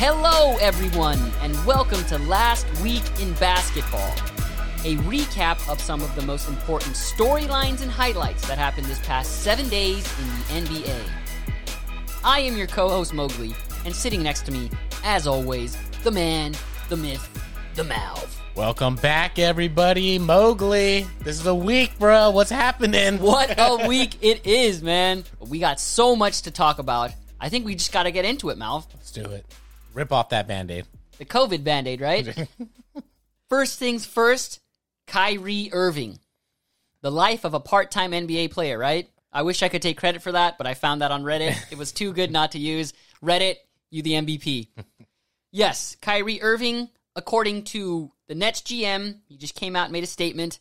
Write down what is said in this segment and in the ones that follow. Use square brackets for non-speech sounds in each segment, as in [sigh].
Hello, everyone, and welcome to Last Week in Basketball, a recap of some of the most important storylines and highlights that happened this past seven days in the NBA. I am your co host, Mowgli, and sitting next to me, as always, the man, the myth, the Malv. Welcome back, everybody. Mowgli. This is a week, bro. What's happening? [laughs] What a week it is, man. We got so much to talk about. I think we just got to get into it, Malv. Let's do it. Rip off that band aid. The COVID band aid, right? [laughs] first things first Kyrie Irving. The life of a part time NBA player, right? I wish I could take credit for that, but I found that on Reddit. [laughs] It was too good not to use. Reddit, you the MVP. [laughs] yes, Kyrie Irving, according to the Nets GM, he just came out and made a statement.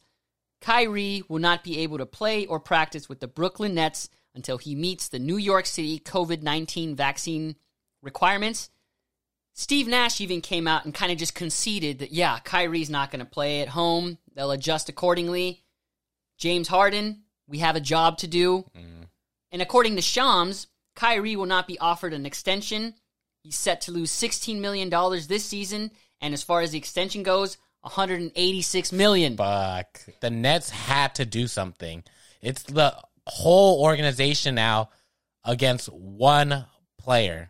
Kyrie will not be able to play or practice with the Brooklyn Nets until he meets the New York City COVID 19 vaccine requirements. Steve Nash even came out and kind of just conceded that, yeah, Kyrie's not going to play at home. They'll adjust accordingly. James Harden, we have a job to do. Mm. And according to Shams, Kyrie will not be offered an extension. He's set to lose $16 million this season and as far as the extension goes, 186 million. Fuck. The Nets had to do something. It's the whole organization now against one player.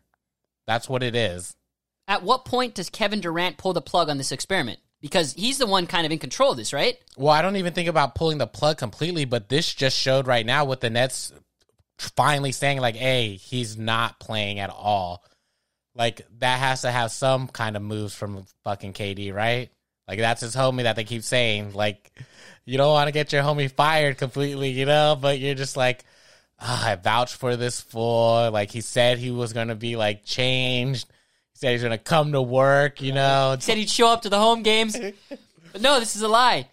That's what it is. At what point does Kevin Durant pull the plug on this experiment? Because he's the one kind of in control of this, right? Well, I don't even think about pulling the plug completely, but this just showed right now with the Nets finally saying, like, hey, he's not playing at all. Like that has to have some kind of moves from fucking KD, right? Like that's his homie that they keep saying. Like you don't want to get your homie fired completely, you know, but you're just like, oh, I vouched for this fool. Like he said he was gonna be like changed. He said he's gonna come to work, you know. He said he'd show up to the home games. but [laughs] no, this is a lie.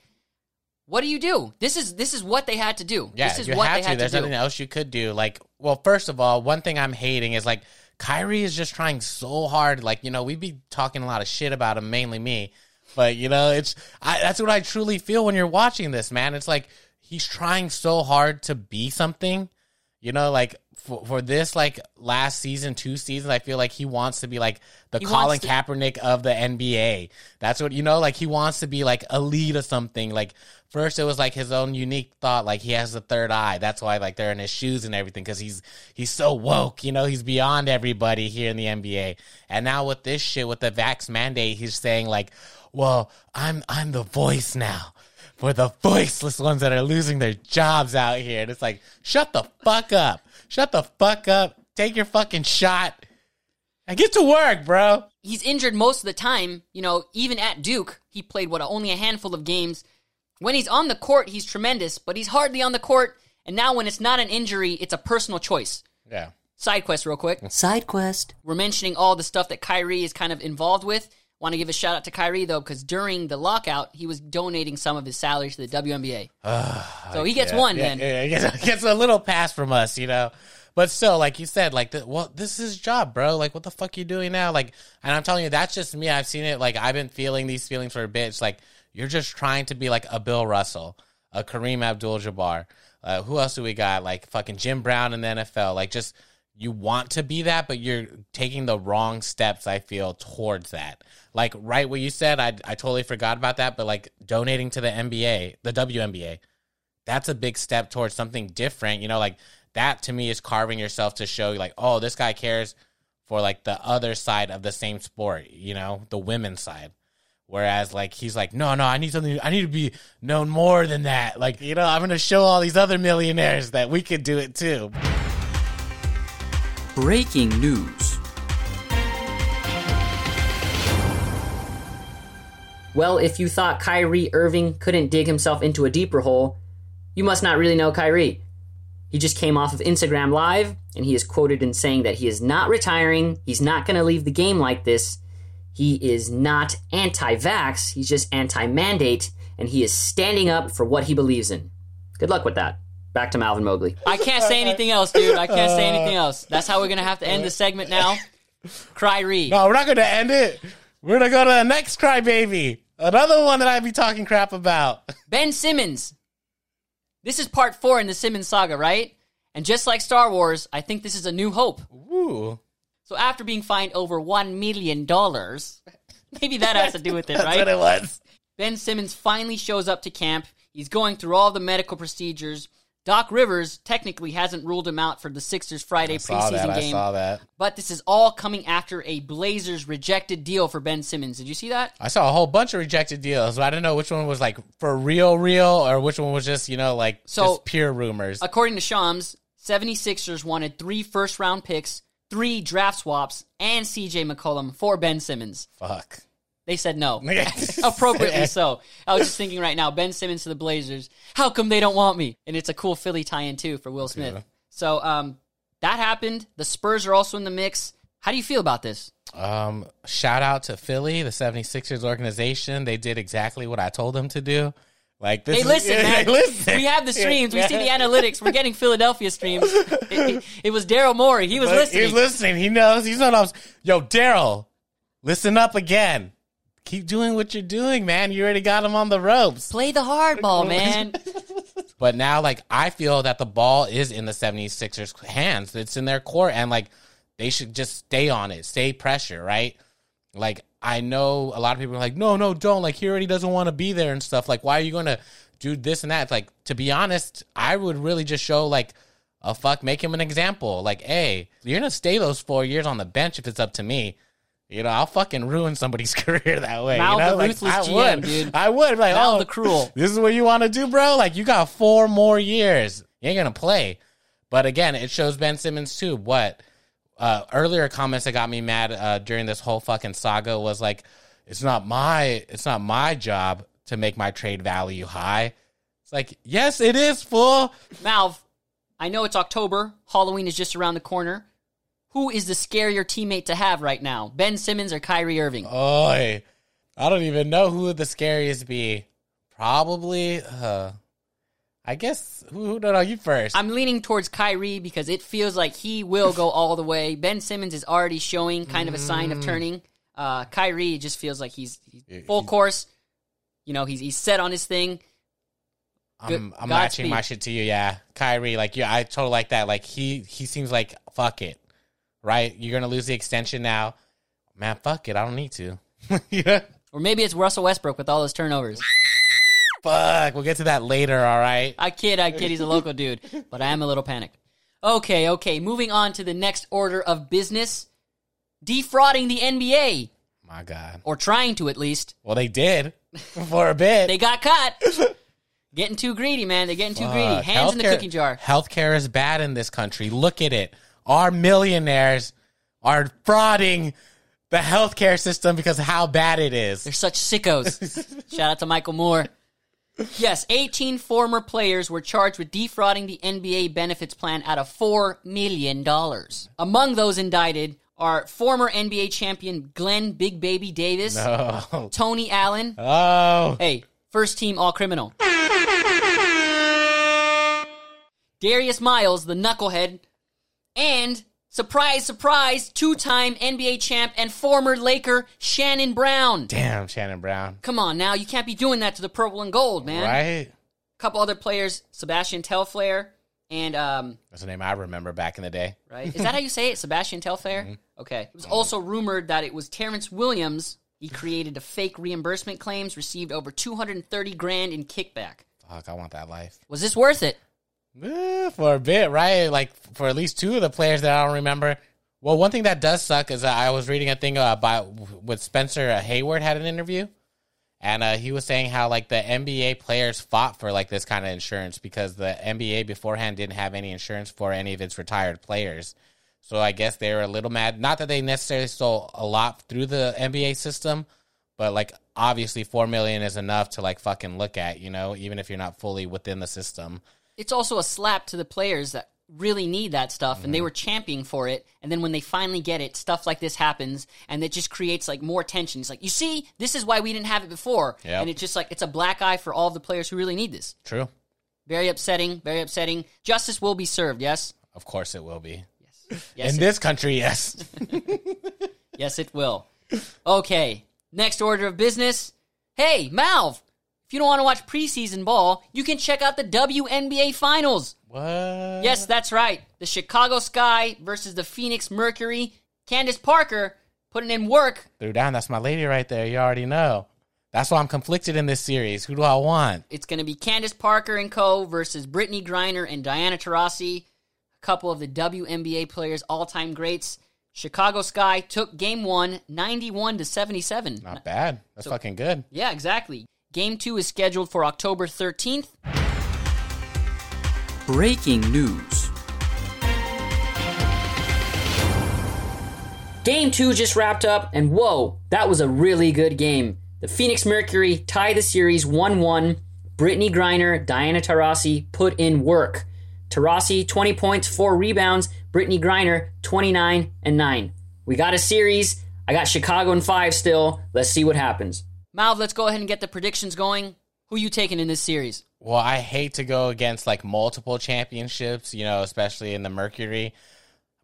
What do you do? This is this is what they had to do. Yeah, this is you what had they to. had There's to do. There's nothing else you could do. Like, well, first of all, one thing I'm hating is like Kyrie is just trying so hard. Like, you know, we'd be talking a lot of shit about him, mainly me. But, you know, it's I, that's what I truly feel when you're watching this, man. It's like he's trying so hard to be something. You know, like for, for this like last season, two seasons, I feel like he wants to be like the He Colin to- Kaepernick of the NBA. That's what you know, like he wants to be like elite or something. Like first it was like his own unique thought, like he has the third eye. That's why like they're in his shoes and everything because he's he's so woke. You know, he's beyond everybody here in the NBA. And now with this shit, with the vax mandate, he's saying like, well, I'm I'm the voice now for the voiceless ones that are losing their jobs out here. And it's like, shut the fuck up. Shut the fuck up. Take your fucking shot and get to work, bro. He's injured most of the time. You know, even at Duke, he played what only a handful of games. When he's on the court, he's tremendous, but he's hardly on the court. And now, when it's not an injury, it's a personal choice. Yeah. Side quest, real quick. Side quest. We're mentioning all the stuff that Kyrie is kind of involved with. Want to give a shout out to Kyrie though, because during the lockout, he was donating some of his salary to the WNBA. so he gets Yeah, one yeah, then. Yeah, he gets, [laughs] gets a little pass from us, you know. But still, like you said, like, the, well, this is his job, bro. Like, what the fuck you doing now? Like, and I'm telling you, that's just me. I've seen it. Like, I've been feeling these feelings for a bit. It's like you're just trying to be like a Bill Russell, a Kareem Abdul-Jabbar. Uh, who else do we got? Like fucking Jim Brown in the NFL. Like, just you want to be that, but you're taking the wrong steps. I feel towards that. Like, right what you said, I I totally forgot about that. But like donating to the NBA, the WNBA that's a big step towards something different. You know, like that to me is carving yourself to show like, oh, this guy cares for like the other side of the same sport, you know, the women's side. Whereas like he's like, no, no, I need something I need to be known more than that. Like, you know, I'm gonna show all these other millionaires that we could do it too. Breaking news. Well, if you thought Kyrie Irving couldn't dig himself into a deeper hole, you must not really know Kyrie. He just came off of Instagram Live, and he is quoted in saying that he is not retiring, he's not going to leave the game like this. He is not anti vax, he's just anti mandate, and he is standing up for what he believes in. Good luck with that. Back to Malvin Mowgli. I can't say anything else, dude. I can't say anything else. That's how we're going to have to end the segment now. Kyrie. No, we're not gonna end it. We're gonna go to the next crybaby. Another one that I'd be talking crap about. [laughs] Ben Simmons. This is part four in the Simmons saga, right? And just like Star Wars, I think this is a new hope. Ooh. So after being fined over $1 million, [laughs] maybe that has to do with it, That's right? what it was. Ben Simmons finally shows up to camp. He's going through all the medical procedures. Doc Rivers technically hasn't ruled him out for the Sixers Friday Saw that. preseason I game, saw that. but this is all coming after a Blazers rejected deal for Ben Simmons. Did you see that? I saw a whole bunch of rejected deals, but I don't know which one was like for real, real, or which one was just you know like So- just pure rumors. According to Shams, 76ers wanted three first round picks, three draft swaps, and CJ McCollum for Ben Simmons. Fuck. They said no. [laughs] Appropriately so. I was just thinking right now, Ben Simmons to the Blazers. How come they don't want me? And it's a cool Philly tie-in too for Will Smith. Yeah. So um, that happened. The Spurs are also in the mix. How do you feel about this? Um, shout out to Philly, the 76ers organization. They did exactly what I told them to do. Like this Hey, is- listen, [laughs] man. They listen. We have the streams. We see the analytics. We're getting Philadelphia streams. It, it- it was Daryl Morey. He was Look, listening. He's listening. He knows. He's on. Yo, Daryl, listen up again. Keep doing what you're doing, man. You already got him on the ropes. Play the hardball, [laughs] man. [laughs] But now, like, I feel that the ball is in the 76ers' hands. It's in their court, and, like, they should just stay on it, stay pressure, right? Like, I know a lot of people are like, no, no, don't. Like, he already doesn't want to be there and stuff. Like, why are you going to do this and that? It's like, to be honest, I would really just show, like, a fuck, make him an example. Like, hey, you're going to stay those four years on the bench if it's up to me. You know, I'll fucking ruin somebody's [laughs] career that way. Mal you know? the Like, ruthless I GM, would. dude. I would. Like, Mal oh, the cruel. this is what you want to do, bro? Like, you got four more years. You ain't going to play. But again, it shows Ben Simmons, too. What? Uh, earlier comments that got me mad uh, during this whole fucking saga was like, it's not my, it's not my job to make my trade value high. It's like, yes, it is, fool. Malv, I know it's October. Halloween is just around the corner. Who is the scarier teammate to have right now? Ben Simmons or Kyrie Irving? Oi, I don't even know who would the scariest be. Probably, uh, I guess, who, who, no, no, you first. I'm leaning towards Kyrie because it feels like he will go all the way. Ben Simmons is already showing kind of a sign of turning. Uh, Kyrie just feels like he's, he's full course. You know, he's he's set on his thing. good- I'm, I'm matching my shit to you. Yeah, Kyrie, like yeah, I totally like that. Like he he seems like fuck it, right? You're gonna lose the extension now, man. Fuck it, I don't need to. yeah, [laughs] Or maybe it's Russell Westbrook with all those turnovers. fuck. We'll get to that later. All right. I kid, I kid. He's a local dude, but I am a little panicked. Okay, okay. Moving on to the next order of business: defrauding the NBA, My God. or trying to at least. Well, they did [laughs] for a bit. They got caught. getting too greedy, man. They're getting too greedy. Fuck. Hands in the Healthcare- cookie jar. Healthcare is bad in this country. Look at it. Our millionaires are frauding the healthcare system because of how bad it is. They're such sickos. [laughs] Shout out to Michael Moore. Yes, 18 former players were charged with defrauding the NBA benefits plan out of $4 million. Among those indicted are former NBA champion Glenn Big Baby Davis, Oh. Tony Allen, Oh. hey, first team all criminal. [laughs] Darius Miles, the knucklehead, and surprise, surprise, two time NBA champ and former Laker Shannon Brown. Damn, Shannon Brown. Come on now, you can't be doing that to the purple and gold, man. Right? A couple other players, Sebastian Telfair and um That's the name I remember back in the day. right? Is that how you say it? Sebastian Telfair? Okay. It was also rumored that it was Terrence Williams. He created a fake reimbursement claims, received over 230 grand in kickback. Fuck, I want that life. Was this worth it? Eh, for a bit, right? Like for at least two of the players that I don't remember. Well, one thing that does suck is I was reading a thing about with Spencer uh, Hayward had an interview, and uh, he was saying how like the NBA players fought for like this kind of insurance because the NBA beforehand didn't have any insurance for any of its retired players. So I guess they were a little mad. Not that they necessarily stole a lot through the NBA system, but like obviously four million is enough to like fucking look at, you know, even if you're not fully within the system. It's also a slap to the players that really need that stuff and they mm-hmm. were championing for it and then when they finally get it stuff like this happens and it just creates like more tension. It's like you see? This is why we didn't have it before. Yep. and it's just like it's a black eye for all the players who really need this. True. very upsetting very upsetting. Justice will be served yes? Of course it will be. yes In it- this country, yes. [laughs] yes it will. Okay next order of business. Hey malv you don't want to watch preseason ball you can check out the WNBA finals what? Yes, that's right. The Chicago Sky versus the Phoenix Mercury Candace Parker putting in work. Threw down. That's my lady right there. You already know. That's why I'm conflicted in this series. Who do I want? It's going to be Candace Parker and co. versus Brittney Griner and Diana Taurasi, a couple of the WNBA players' all-time greats. Chicago Sky took game one, 91 to 77. Not bad. That's fucking good. Yeah, exactly. Game two is scheduled for October 13th. Breaking news. Game two just wrapped up, and whoa, that was a really good game. The Phoenix Mercury tie the series 1 1. Brittney Griner, Diana Taurasi put in work. Taurasi, 20 points, 4 rebounds. Brittney Griner, 29 and 9. We got a series. I got Chicago in 5 still. Let's see what happens. Malv, let's go ahead and get the predictions going. Who you taking in this series? Well, I hate to go against like multiple championships, you know, especially in the Mercury.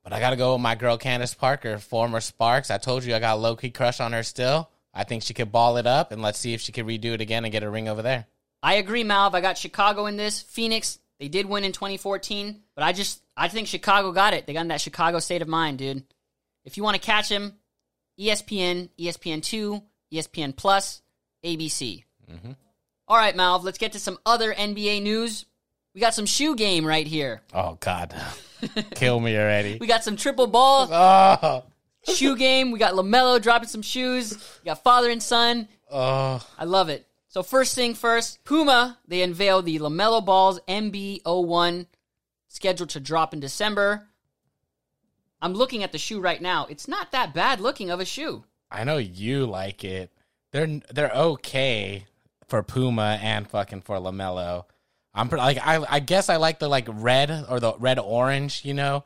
But I got to go with my girl Candace Parker, former Sparks. I told you I got a low key crush on her still. I think she could ball it up, and let's see if she could redo it again and get a ring over there. I agree, Malv. I got Chicago in this. Phoenix, they did win in 2014, but I just I think Chicago got it. They got in that Chicago state of mind, dude. If you want to catch them, E ESPN, ESPN2, ESPN Plus, ABC. Mm-hmm. All right, Malv, let's get to some other NBA news. We got some shoe game right here. Oh God, [laughs] kill me already. We got some triple ball Oh, shoe game. We got LaMelo dropping some shoes. We got father and son. oh, I love it. So first thing first, Puma, they unveiled the LaMelo Balls MB01 scheduled to drop in December. I'm looking at the shoe right now. It's not that bad looking of a shoe. I know you like it. They're they're okay for Puma and fucking for LaMelo. I'm pre- like I I guess I like the like red or the red orange. You know,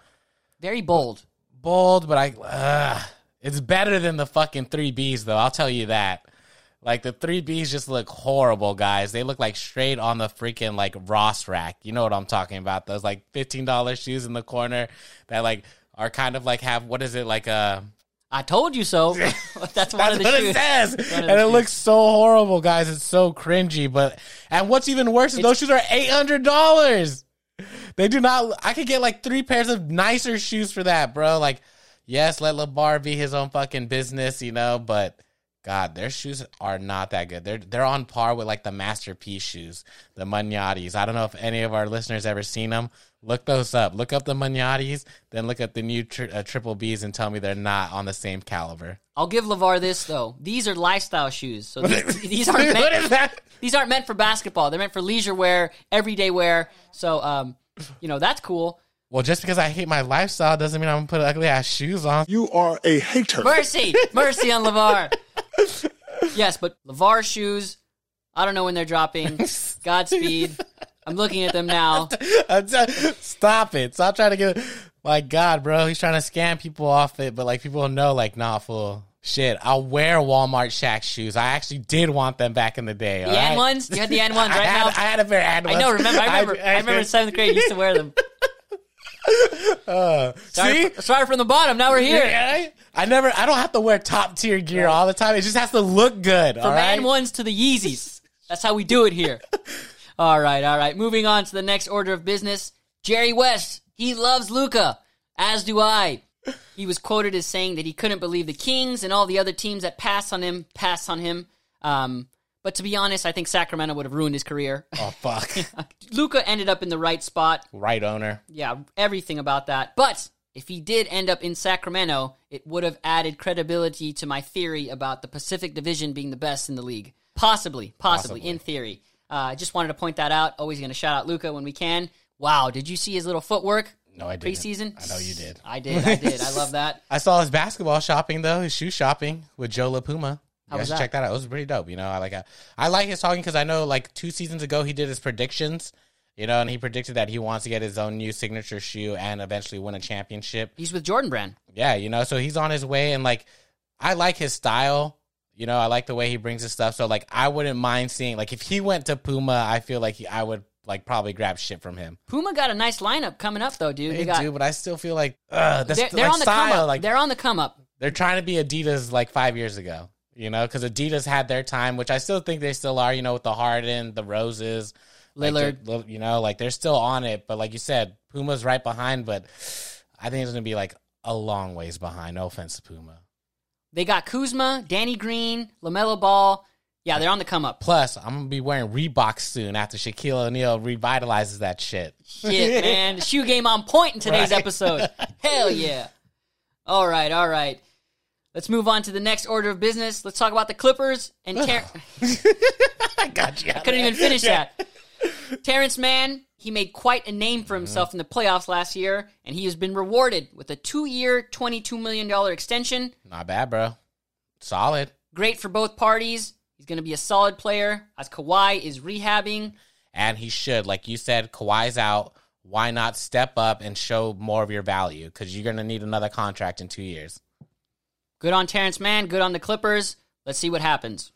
Very bold. bold, but I uh, it's better than the fucking three Bs though. I'll tell you that. Like the three Bs just look horrible, guys. They look like straight on the freaking like Ross rack. You know what I'm talking about? Those like fifteen dollars shoes in the corner that like are kind of like have what is it like a I told you so. [laughs] That's one That's of the what shoes. it says. One And it shoes. looks so horrible, guys. It's so cringy. But and what's even worse is those shoes are eight hundred dollars. They do not. I could get like three pairs of nicer shoes for that, bro. Like, yes, let LaVar be his own fucking business, you know. But God, their shoes are not that good. They're they're on par with like the masterpiece shoes, the Manyatis. I don't know if any of our listeners ever seen them. Look those up. Look up the Manyatis, then look at the new tri- uh, triple Bs and tell me they're not on the same caliber. I'll give LaVar this though. These are lifestyle shoes. So [laughs] these, these aren't meant, is that? these aren't meant for basketball. They're meant for leisure wear, everyday wear. So um, you know, that's cool. Well, just because I hate my lifestyle doesn't mean I'm gonna put ugly ass shoes on. You are a hater. Mercy, [laughs] mercy on LaVar. yes, but LaVar shoes. I don't know when they're dropping. [laughs] Godspeed. I'm looking at them now. [laughs] Stop it! Stop trying to get. My God, bro, he's trying to scam people off it, but like people know, like, nah, fool. Shit, I'll wear Walmart Shaq shoes. I actually did want them back in the day. The all N ones. You had the N [laughs] ones I right had, now. I had a pair of N I ones. know. Remember? [laughs] I remember. I, remember in seventh grade. I used to wear them. Uh, see, Started, started from the bottom. Now we're here. Yeah, I never. I don't have to wear top tier gear all the time. It just has to look good. all From right. N ones to the Yeezys. That's how we do it here. All right, all right. Moving on to the next order of business. Jerry West. He loves Luka, as do I. He was quoted as saying that he couldn't believe the Kings and all the other teams that passed on him passed on him. Um, but to be honest, I think Sacramento would have ruined his career. Oh fuck! [laughs] Luka ended up in the right spot. right owner. Yeah, everything about that. But if he did end up in Sacramento, it would have added credibility to my theory about the Pacific Division being the best in the league. Possibly, possibly, in theory. Uh, I just wanted to point that out. Always going to shout out Luka when we can. Wow, did you see his little footwork? No, I didn't. Preseason? I know you did. I did, I did. I love [laughs] that. I saw his basketball shopping though, his shoe shopping with Joe LaPuma. How You was guys should that? check that out. It was pretty dope. You know, I like I like his talking because I know like two seasons ago he did his predictions. You know, and he predicted that he wants to get his own new signature shoe and eventually win a championship. He's with Jordan Brand. Yeah, you know, so he's on his way, and like I like his style. You know, I like the way he brings his stuff. So like, I wouldn't mind seeing like if he went to Puma, I feel like he, I would like probably grab shit from him. Puma got a nice lineup coming up, though, dude. They They got, do, but I still feel like uh, that's they're, they're like on the come up. Like they're on the come up. they're trying to be Adidas like five years ago, you know, because Adidas had their time, which I still think they still are, you know, with the Harden, the Roses, like, Lillard. they're- you know, like they're still on it. But like you said, Puma's right behind, but I think it's gonna be like a long ways behind. No offense to Puma. They got Kuzma, Danny Green, LaMelo Ball. Yeah, they're on the come up. Plus, I'm gonna be wearing Reeboks soon after Shaquille O'Neal revitalizes that shit. Shit, [laughs] man. Shoe game on point in today's Right. episode. Hell yeah. All right, all right. Let's move on to the next order of business. Let's talk about the Clippers and Ter- [laughs] I got you. I couldn't even finish that. [laughs] Terance Mann, he made quite a name for himself in the playoffs last year, and he has been rewarded with a two-year, $22 million extension. Not bad, bro. Solid. Great for both parties. He's going to be a solid player as Kawhi is rehabbing. And he should, like you said, Kawhi's out. Why not step up and show more of your value? Because you're gonna need another contract in two years. Good on Terance Mann. Good on the Clippers. Let's see what happens.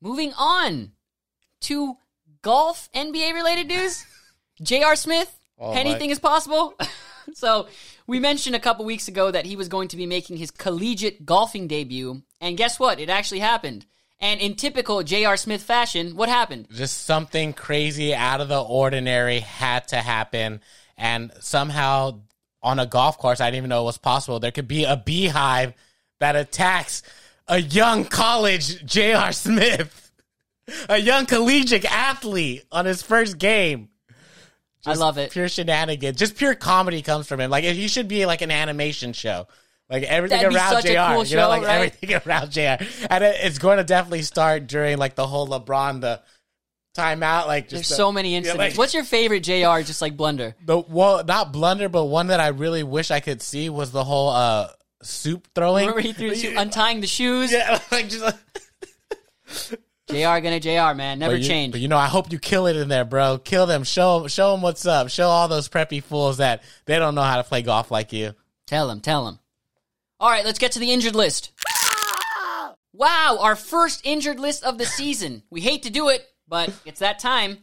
Moving on to golf NBA related news. [laughs] J.R. Smith, Oh, anything is possible. [laughs] so we mentioned a couple weeks ago that he was going to be making his collegiate golfing debut, and guess what? It actually happened. And in typical J.R. Smith fashion, what happened? Just something crazy out of the ordinary had to happen. And somehow on a golf course, I didn't even know it was possible. There could be a beehive that attacks a young college J.R. Smith, a young collegiate athlete on his first game. I love it. Pure shenanigans. Just pure comedy comes from him. Like he should be like an animation show. Like everything That'd around JR. cool you know, like right? everything [laughs] around JR. And it, it's going to definitely start during like the whole LeBron the timeout. Like There's the- so many incidents. like, What's your favorite JR just like blunder? the well not blunder, but one that I really wish I could see was the whole uh soup throwing. Remember he threw [laughs] the shoe, untying the shoes? yeah, [laughs] like just like, JR gonna JR, man. Never but you, change. But you know, I hope you kill it in there, bro. Kill them. Show show them what's up. Show all those preppy fools that they don't know how to play golf like you. Tell them. tell them. All right, let's get to the injured list. Wow, our first injured list of the season. We hate to do it, but it's that time.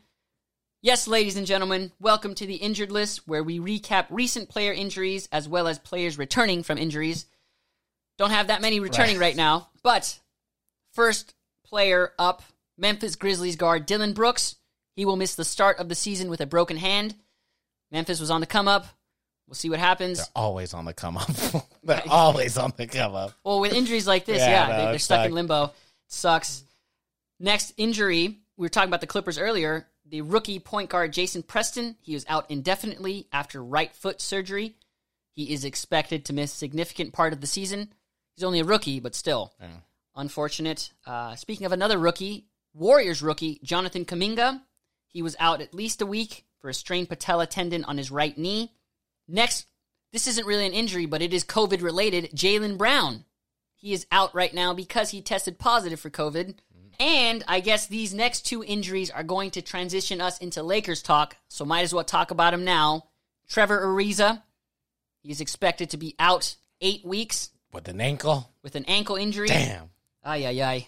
Yes, ladies and gentlemen, welcome to the injured list where we recap recent player injuries as well as players returning from injuries. Don't have that many returning Right. right now, but first player up Memphis Grizzlies guard Dillon Brooks. He will miss the start of the season with a broken hand. Memphis was on the come up. We'll see what happens. They're always on the come up. [laughs] They're always on the come up. Well, with injuries like this, [laughs] Yeah, yeah, no, they, they're stuck in limbo. It sucks. Next injury, we were talking about the Clippers earlier. The rookie point guard Jason Preston, he was out indefinitely after right foot surgery. He is expected to miss significant part of the season. He's only a rookie, but still Yeah. Unfortunate. Uh, speaking of another rookie, Warriors rookie Jonathan Kuminga, he was out at least a week for a strained patella tendon on his right knee. Next, this isn't really an injury, but it is COVID related. Jaylen Brown, he is out right now because he tested positive for COVID. And I guess these next two injuries are going to transition us into Lakers talk, so might as well talk about him now. Trevor Ariza, he's expected to be out eight weeks With an ankle. with an ankle injury. Damn. Ay, ay, ay.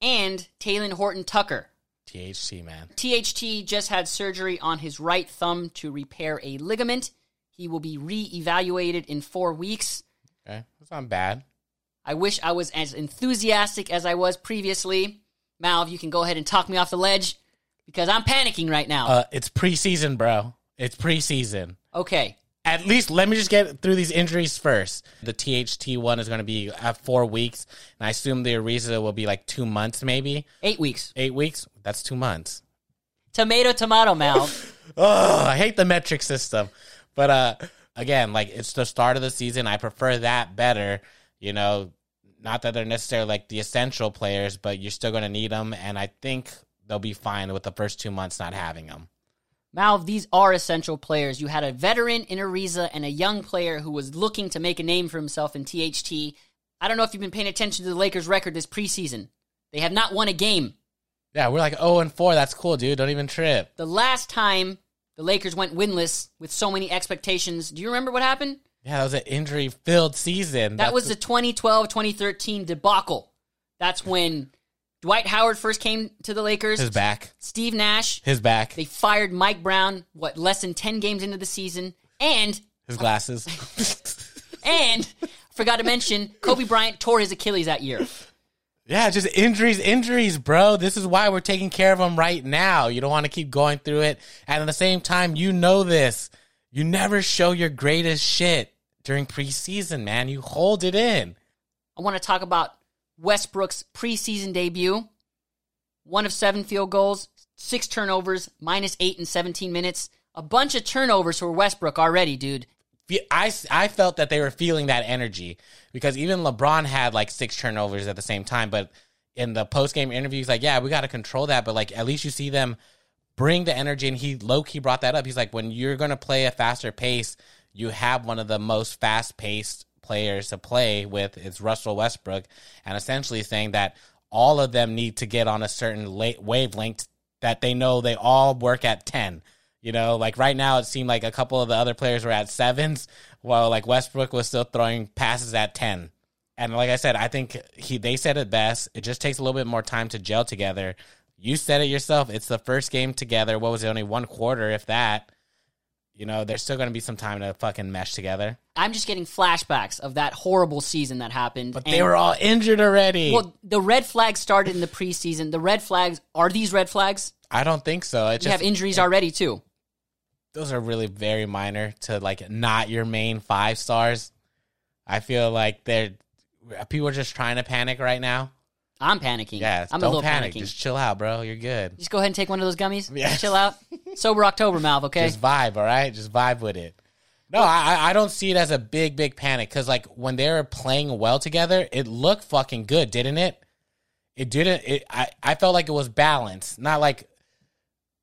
And Talen Horton Tucker. THT, man. THT just had surgery on his right thumb to repair a ligament. He will be re evaluated in four weeks. Okay. That's not bad. I wish I was as enthusiastic as I was previously. Malv, you can go ahead and talk me off the ledge because I'm panicking right now. Uh, it's preseason, bro. It's preseason. okay. At least let me just get through these injuries first. The THT one is going to be at four weeks, and I assume the Ariza will be like two months, maybe Eight weeks. eight weeks. That's two months. Tomato, tomato, Malv. [laughs] Oh, I hate the metric system. But uh again, like it's the start of the season. I prefer that better. You know, not that they're necessarily like the essential players, but you're still going to need them. And I think they'll be fine with the first two months not having them. Malv, these are essential players. You had a veteran in Ariza and a young player who was looking to make a name for himself in THT. I don't know if you've been paying attention to the Lakers' record this preseason. They have not won a game. Yeah, we're like oh and four. That's cool, dude. Don't even trip. The last time the Lakers went winless with so many expectations, do you remember what happened? Yeah, that was an injury filled season. That That's- was the 2012 2013 debacle. That's when Dwight Howard first came to the Lakers, his back. Steve Nash. His back. They fired Mike Brown, what, less than 10 games into the season. And His glasses. [laughs] And forgot to mention, Kobe Bryant tore his Achilles that year. Yeah, just injuries, injuries, bro. This is why we're taking care of them right now. You don't want to keep going through it. And at the same time, you know this. You never show your greatest shit during preseason, man. You hold it in. I want to talk about Westbrook's preseason debut. One of seven field goals, six turnovers, minus eight in 17 minutes. A bunch of turnovers for Westbrook already, dude. I, I felt that they were feeling that energy because even LeBron had like six turnovers at the same time. But in the post game interview, he's like, yeah, we got to control that. But like, at least you see them bring the energy. And he low key brought that up. He's like, when you're going to play a faster pace, you have one of the most fast paced players to play with. It's Russell Westbrook. And essentially saying that all of them need to get on a certain late wavelength that they know they all work at 10. You know, like right now, it seemed like a couple of the other players were at sevens, while like Westbrook was still throwing passes at 10. And like I said, I think he they said it best. It just takes a little bit more time to gel together. You said it yourself. It's the first game together. What was it? Only one quarter, if that. You know, there's still going to be some time to fucking mesh together. I'm just getting flashbacks of that horrible season that happened. But they were all injured already. Well, the red flags started in the preseason. The red flags are these red flags? I don't think so. It You just have injuries already too. those are really very minor to like not your main five stars. I feel like they're people are just trying to panic right now. I'm panicking. Yeah, I'm don't a little panic. panicking. Just chill out, bro. You're good. Just go ahead and take one of those gummies. Yeah. Chill out. [laughs] Sober October, Malv. Okay. Just vibe, all right? Just vibe with it. No, I I don't see it as a big big panic because like when they were playing well together, it looked fucking good, didn't it? It didn't. It I I felt like it was balanced, not like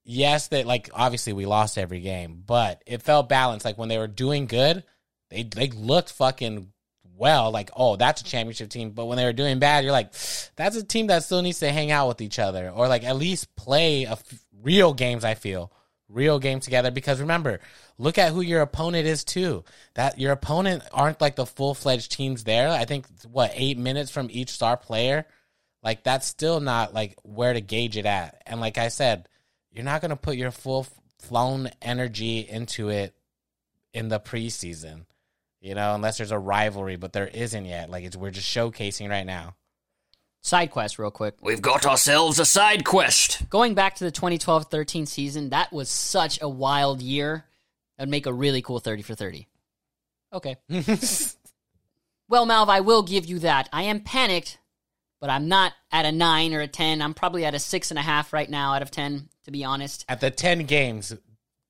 yes that like obviously we lost every game, but it felt balanced. Like when they were doing good, they they looked fucking well. Like oh that's a championship team, but when they were doing bad, you're like that's a team that still needs to hang out with each other or like at least play a f- real games. I feel. Real game together. Because remember look at who your opponent is too. That your opponent aren't like the full-fledged teams there. I think what eight minutes from each star player? Like that's still not like where to gauge it at. And like i said you're not to put your full flown energy into it in the preseason you know unless there's a rivalry but there isn't yet like it's we're just showcasing right now Side quest, real quick. We've got ourselves a side quest. Going back to the 2012-13 season, that was such a wild year. That'd make a really cool 30 for 30. Okay. [laughs] Well, Malv, I will give you that. I am panicked, but I'm not at a nine or a ten. I'm probably at a six and a half right now out of ten, to be honest. at the 10 games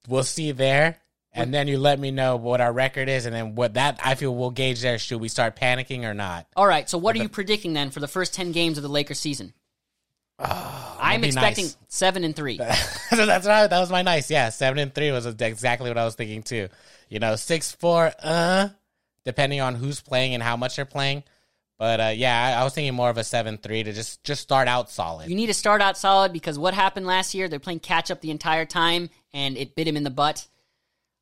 we'll see there and then you let me know what our record is and then what that i feel we'll gauge there should we start panicking or not All right, so what are you predicting then for the first ten games of the Lakers season? I'm expecting nice. seven and three. [laughs] that's what I, that was my nice yeah seven and three was exactly what i was thinking too you know six four uh depending on who's playing and how much they're playing but uh yeah i, I was thinking more of a seven three to just just start out solid You need to start out solid because what happened last year? They're playing catch up the entire time, and it bit him in the butt.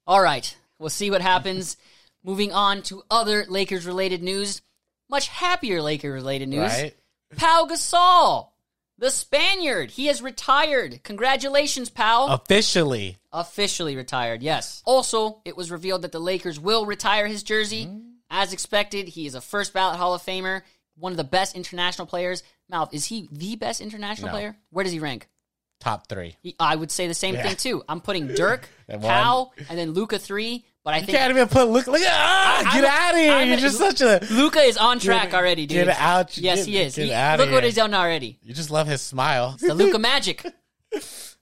All right, we'll see what happens. Moving on to other Lakers related news, much happier Lakers related news. right Pau Gasol, the Spaniard, he has retired. Congratulations, Pau. officially Officially retired, yes. Also, it was revealed that the Lakers will retire his jersey. Hmm. As expected, he is a first ballot Hall of Famer, one of the best international players. Mouth, is he the best international No. player? Where does he rank? Top three I would say the same Yeah. thing too. I'm putting [laughs] Dirk, And Pau, and then Luka three. But I think you can't even put look look at ah, I- get out of here I'm you're just such a Luka is on track already, dude. get out- yes, get- he is. get He- look what he's done already. You just love his smile. The Luka [laughs] magic.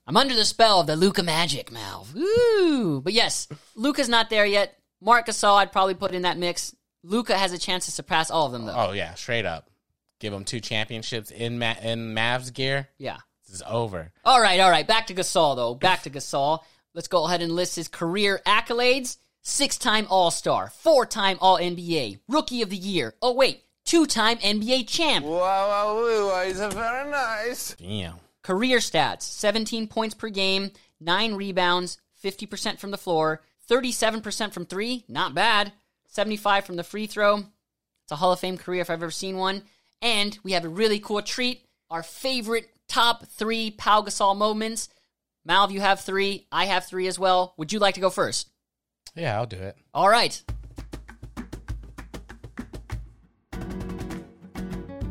I'm under the spell of the Luka magic, Mal. Ooh. But yes, Luka's not there yet. Marc Gasol, I'd probably put in that mix. Luka has a chance to surpass all of them, though. Oh yeah, straight up. Give him two championships in Ma- in Mavs gear. Yeah. This is over. All right, all right. Back to Gasol, though. Back to Gasol. Let's go ahead and list his career accolades. Six time All Star, four time All NBA, Rookie of the Year. Oh, wait, two time NBA champ. Wow, wow, wow, it's very nice. Damn. Career stats 17 points per game, 9 rebounds, 50% from the floor, 37% from three, not bad, 75 from the free throw. It's a Hall of Fame career if I've ever seen one. And we have a really cool treat our favorite top three Pau Gasol moments. Malv, you have three. I have three as well. Would you like to go first? Yeah, I'll do it. All right.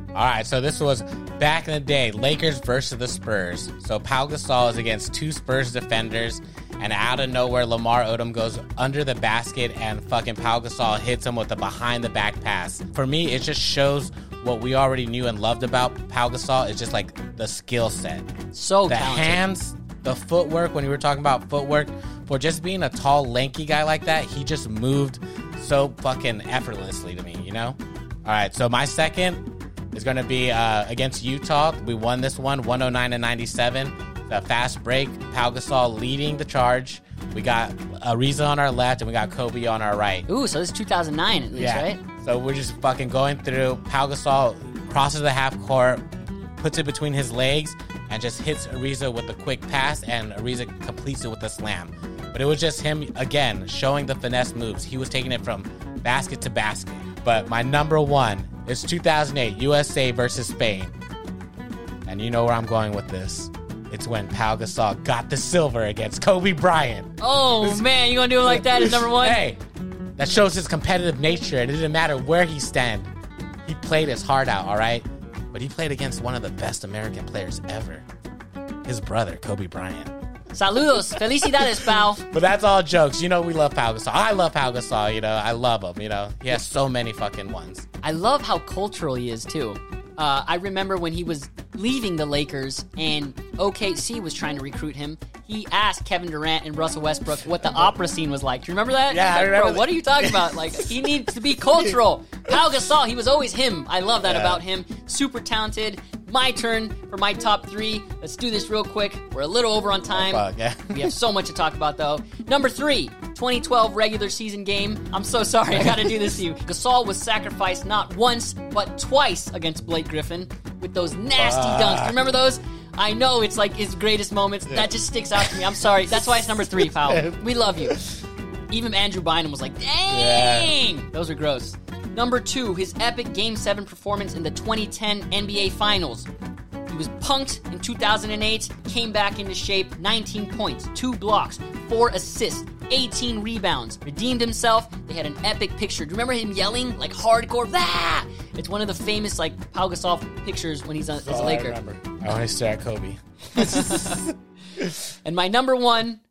All right, so this was back in the day, Lakers versus the Spurs. So Pau Gasol is against two Spurs defenders, and out of nowhere, Lamar Odom goes under the basket, and fucking Pau Gasol hits him with a behind the back pass. For me, it just shows what we already knew and loved about Pau Gasol. It's just like the skill set, So the talented. hands, the footwork. When you were talking about footwork, for just being a tall, lanky guy like that, he just moved so fucking effortlessly to me. You know. All right, so my second is going to be uh, against Utah. We won this one, 109 to 97. The fast break, Pau Gasol leading the charge. We got Ariza on our left, and we got Kobe on our right. Ooh, so this is 2009 at least, Yeah. right? So we're just fucking going through. Pau Gasol crosses the half court, puts it between his legs, and just hits Ariza with a quick pass, and Ariza completes it with a slam. But it was just him again showing the finesse moves. He was taking it from basket to basket. But my number one is 2008 USA versus Spain. And you know where I'm going with this. It's when Pau Gasol got the silver against Kobe Bryant. Oh man, you gonna do it like that as number one? Hey, that shows his competitive nature. And it didn't matter where he stand. He played his heart out, all right? But he played against one of the best American players ever. His brother, Kobe Bryant. Saludos, felicidades, pal. [laughs] But that's all jokes. You know we love Pau Gasol. I love Pau Gasol, you know. I love him, you know. He has so many fucking ones. I love how cultural he is too. Uh, I remember when he was leaving the Lakers and OKC was trying to recruit him. He asked Kevin Durant and Russell Westbrook what the opera scene was like. Do you remember that? Yeah, like, remember Bro, that." what are you talking about? Like he [laughs] needs to be cultural. Pau Gasol, he was always him. I love that Yeah. about him. Super talented. My turn for my top three. Let's do this real quick. We're a little over on oh, time. Fuck, yeah. We have so much to talk about, though. Number three, 2012 regular season game. I'm so sorry, I gotta do this to you. [laughs] Gasol was sacrificed not once, but twice against Blake Griffin with those nasty dunks. Do you remember those? I know it's like his greatest moments. That just sticks out to me. I'm sorry. That's why it's number three, [laughs] pal. We love you. Even Andrew Bynum was like, dang! Those are gross. Number two, his epic Game 7 performance in the 2010 NBA Finals. He was punked in 2008, came back into shape, 19 points, 2 blocks, 4 assists, 18 rebounds, redeemed himself. They had an epic picture. Do you remember him yelling like hardcore? Ah! It's one of the famous like Pau Gasol pictures when he's a, as a I Laker. I want to stare at Kobe. [laughs] And my number one,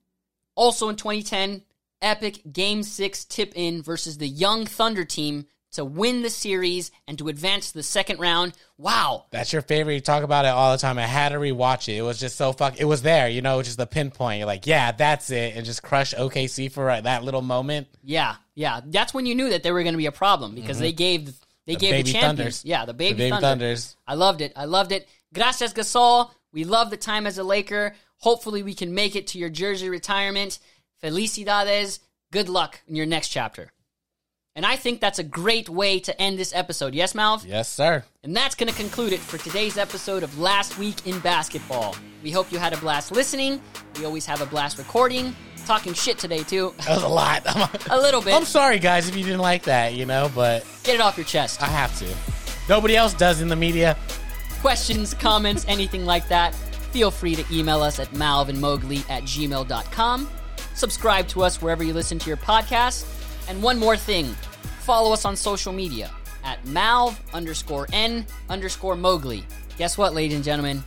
also in 2010, epic Game 6 tip in versus the Young Thunder team to win the series and to advance to the second round. Wow. That's your favorite. You talk about it all the time. I had to rewatch it. It was just so fuck. It was there, you know, just the pinpoint. You're like, yeah, that's it, and just crush OKC for uh, that little moment. Yeah, yeah. That's when you knew that they were going to be a problem because they gave they gave baby the champions. Thunders. Yeah, the baby, the baby Thunder. Thunders. I loved it. I loved it. Gracias, Gasol. We love the time as a Laker. Hopefully, we can make it to your jersey retirement. Felicidades. Good luck in your next chapter. And I think that's a great way to end this episode. Yes, Malv? Yes, sir. And that's going to conclude it for today's episode of Last Week in Basketball. We hope you had a blast listening. We always have a blast recording. Talking shit today, too. [laughs] That was a lot. [laughs] a little bit. I'm sorry, guys, if you didn't like that, you know, but Get it off your chest. I have to. Nobody else does in the media. Questions, comments, anything like that, feel free to email us at malvinmowgli at gmail.com. Subscribe to us wherever you listen to your podcast. And one more thing follow us on social media at malv underscore n underscore mowgli. Guess what, ladies and gentlemen?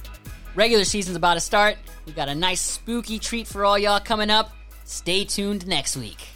Regular season's about to start. We've got a nice spooky treat for all y'all coming up. Stay tuned next week.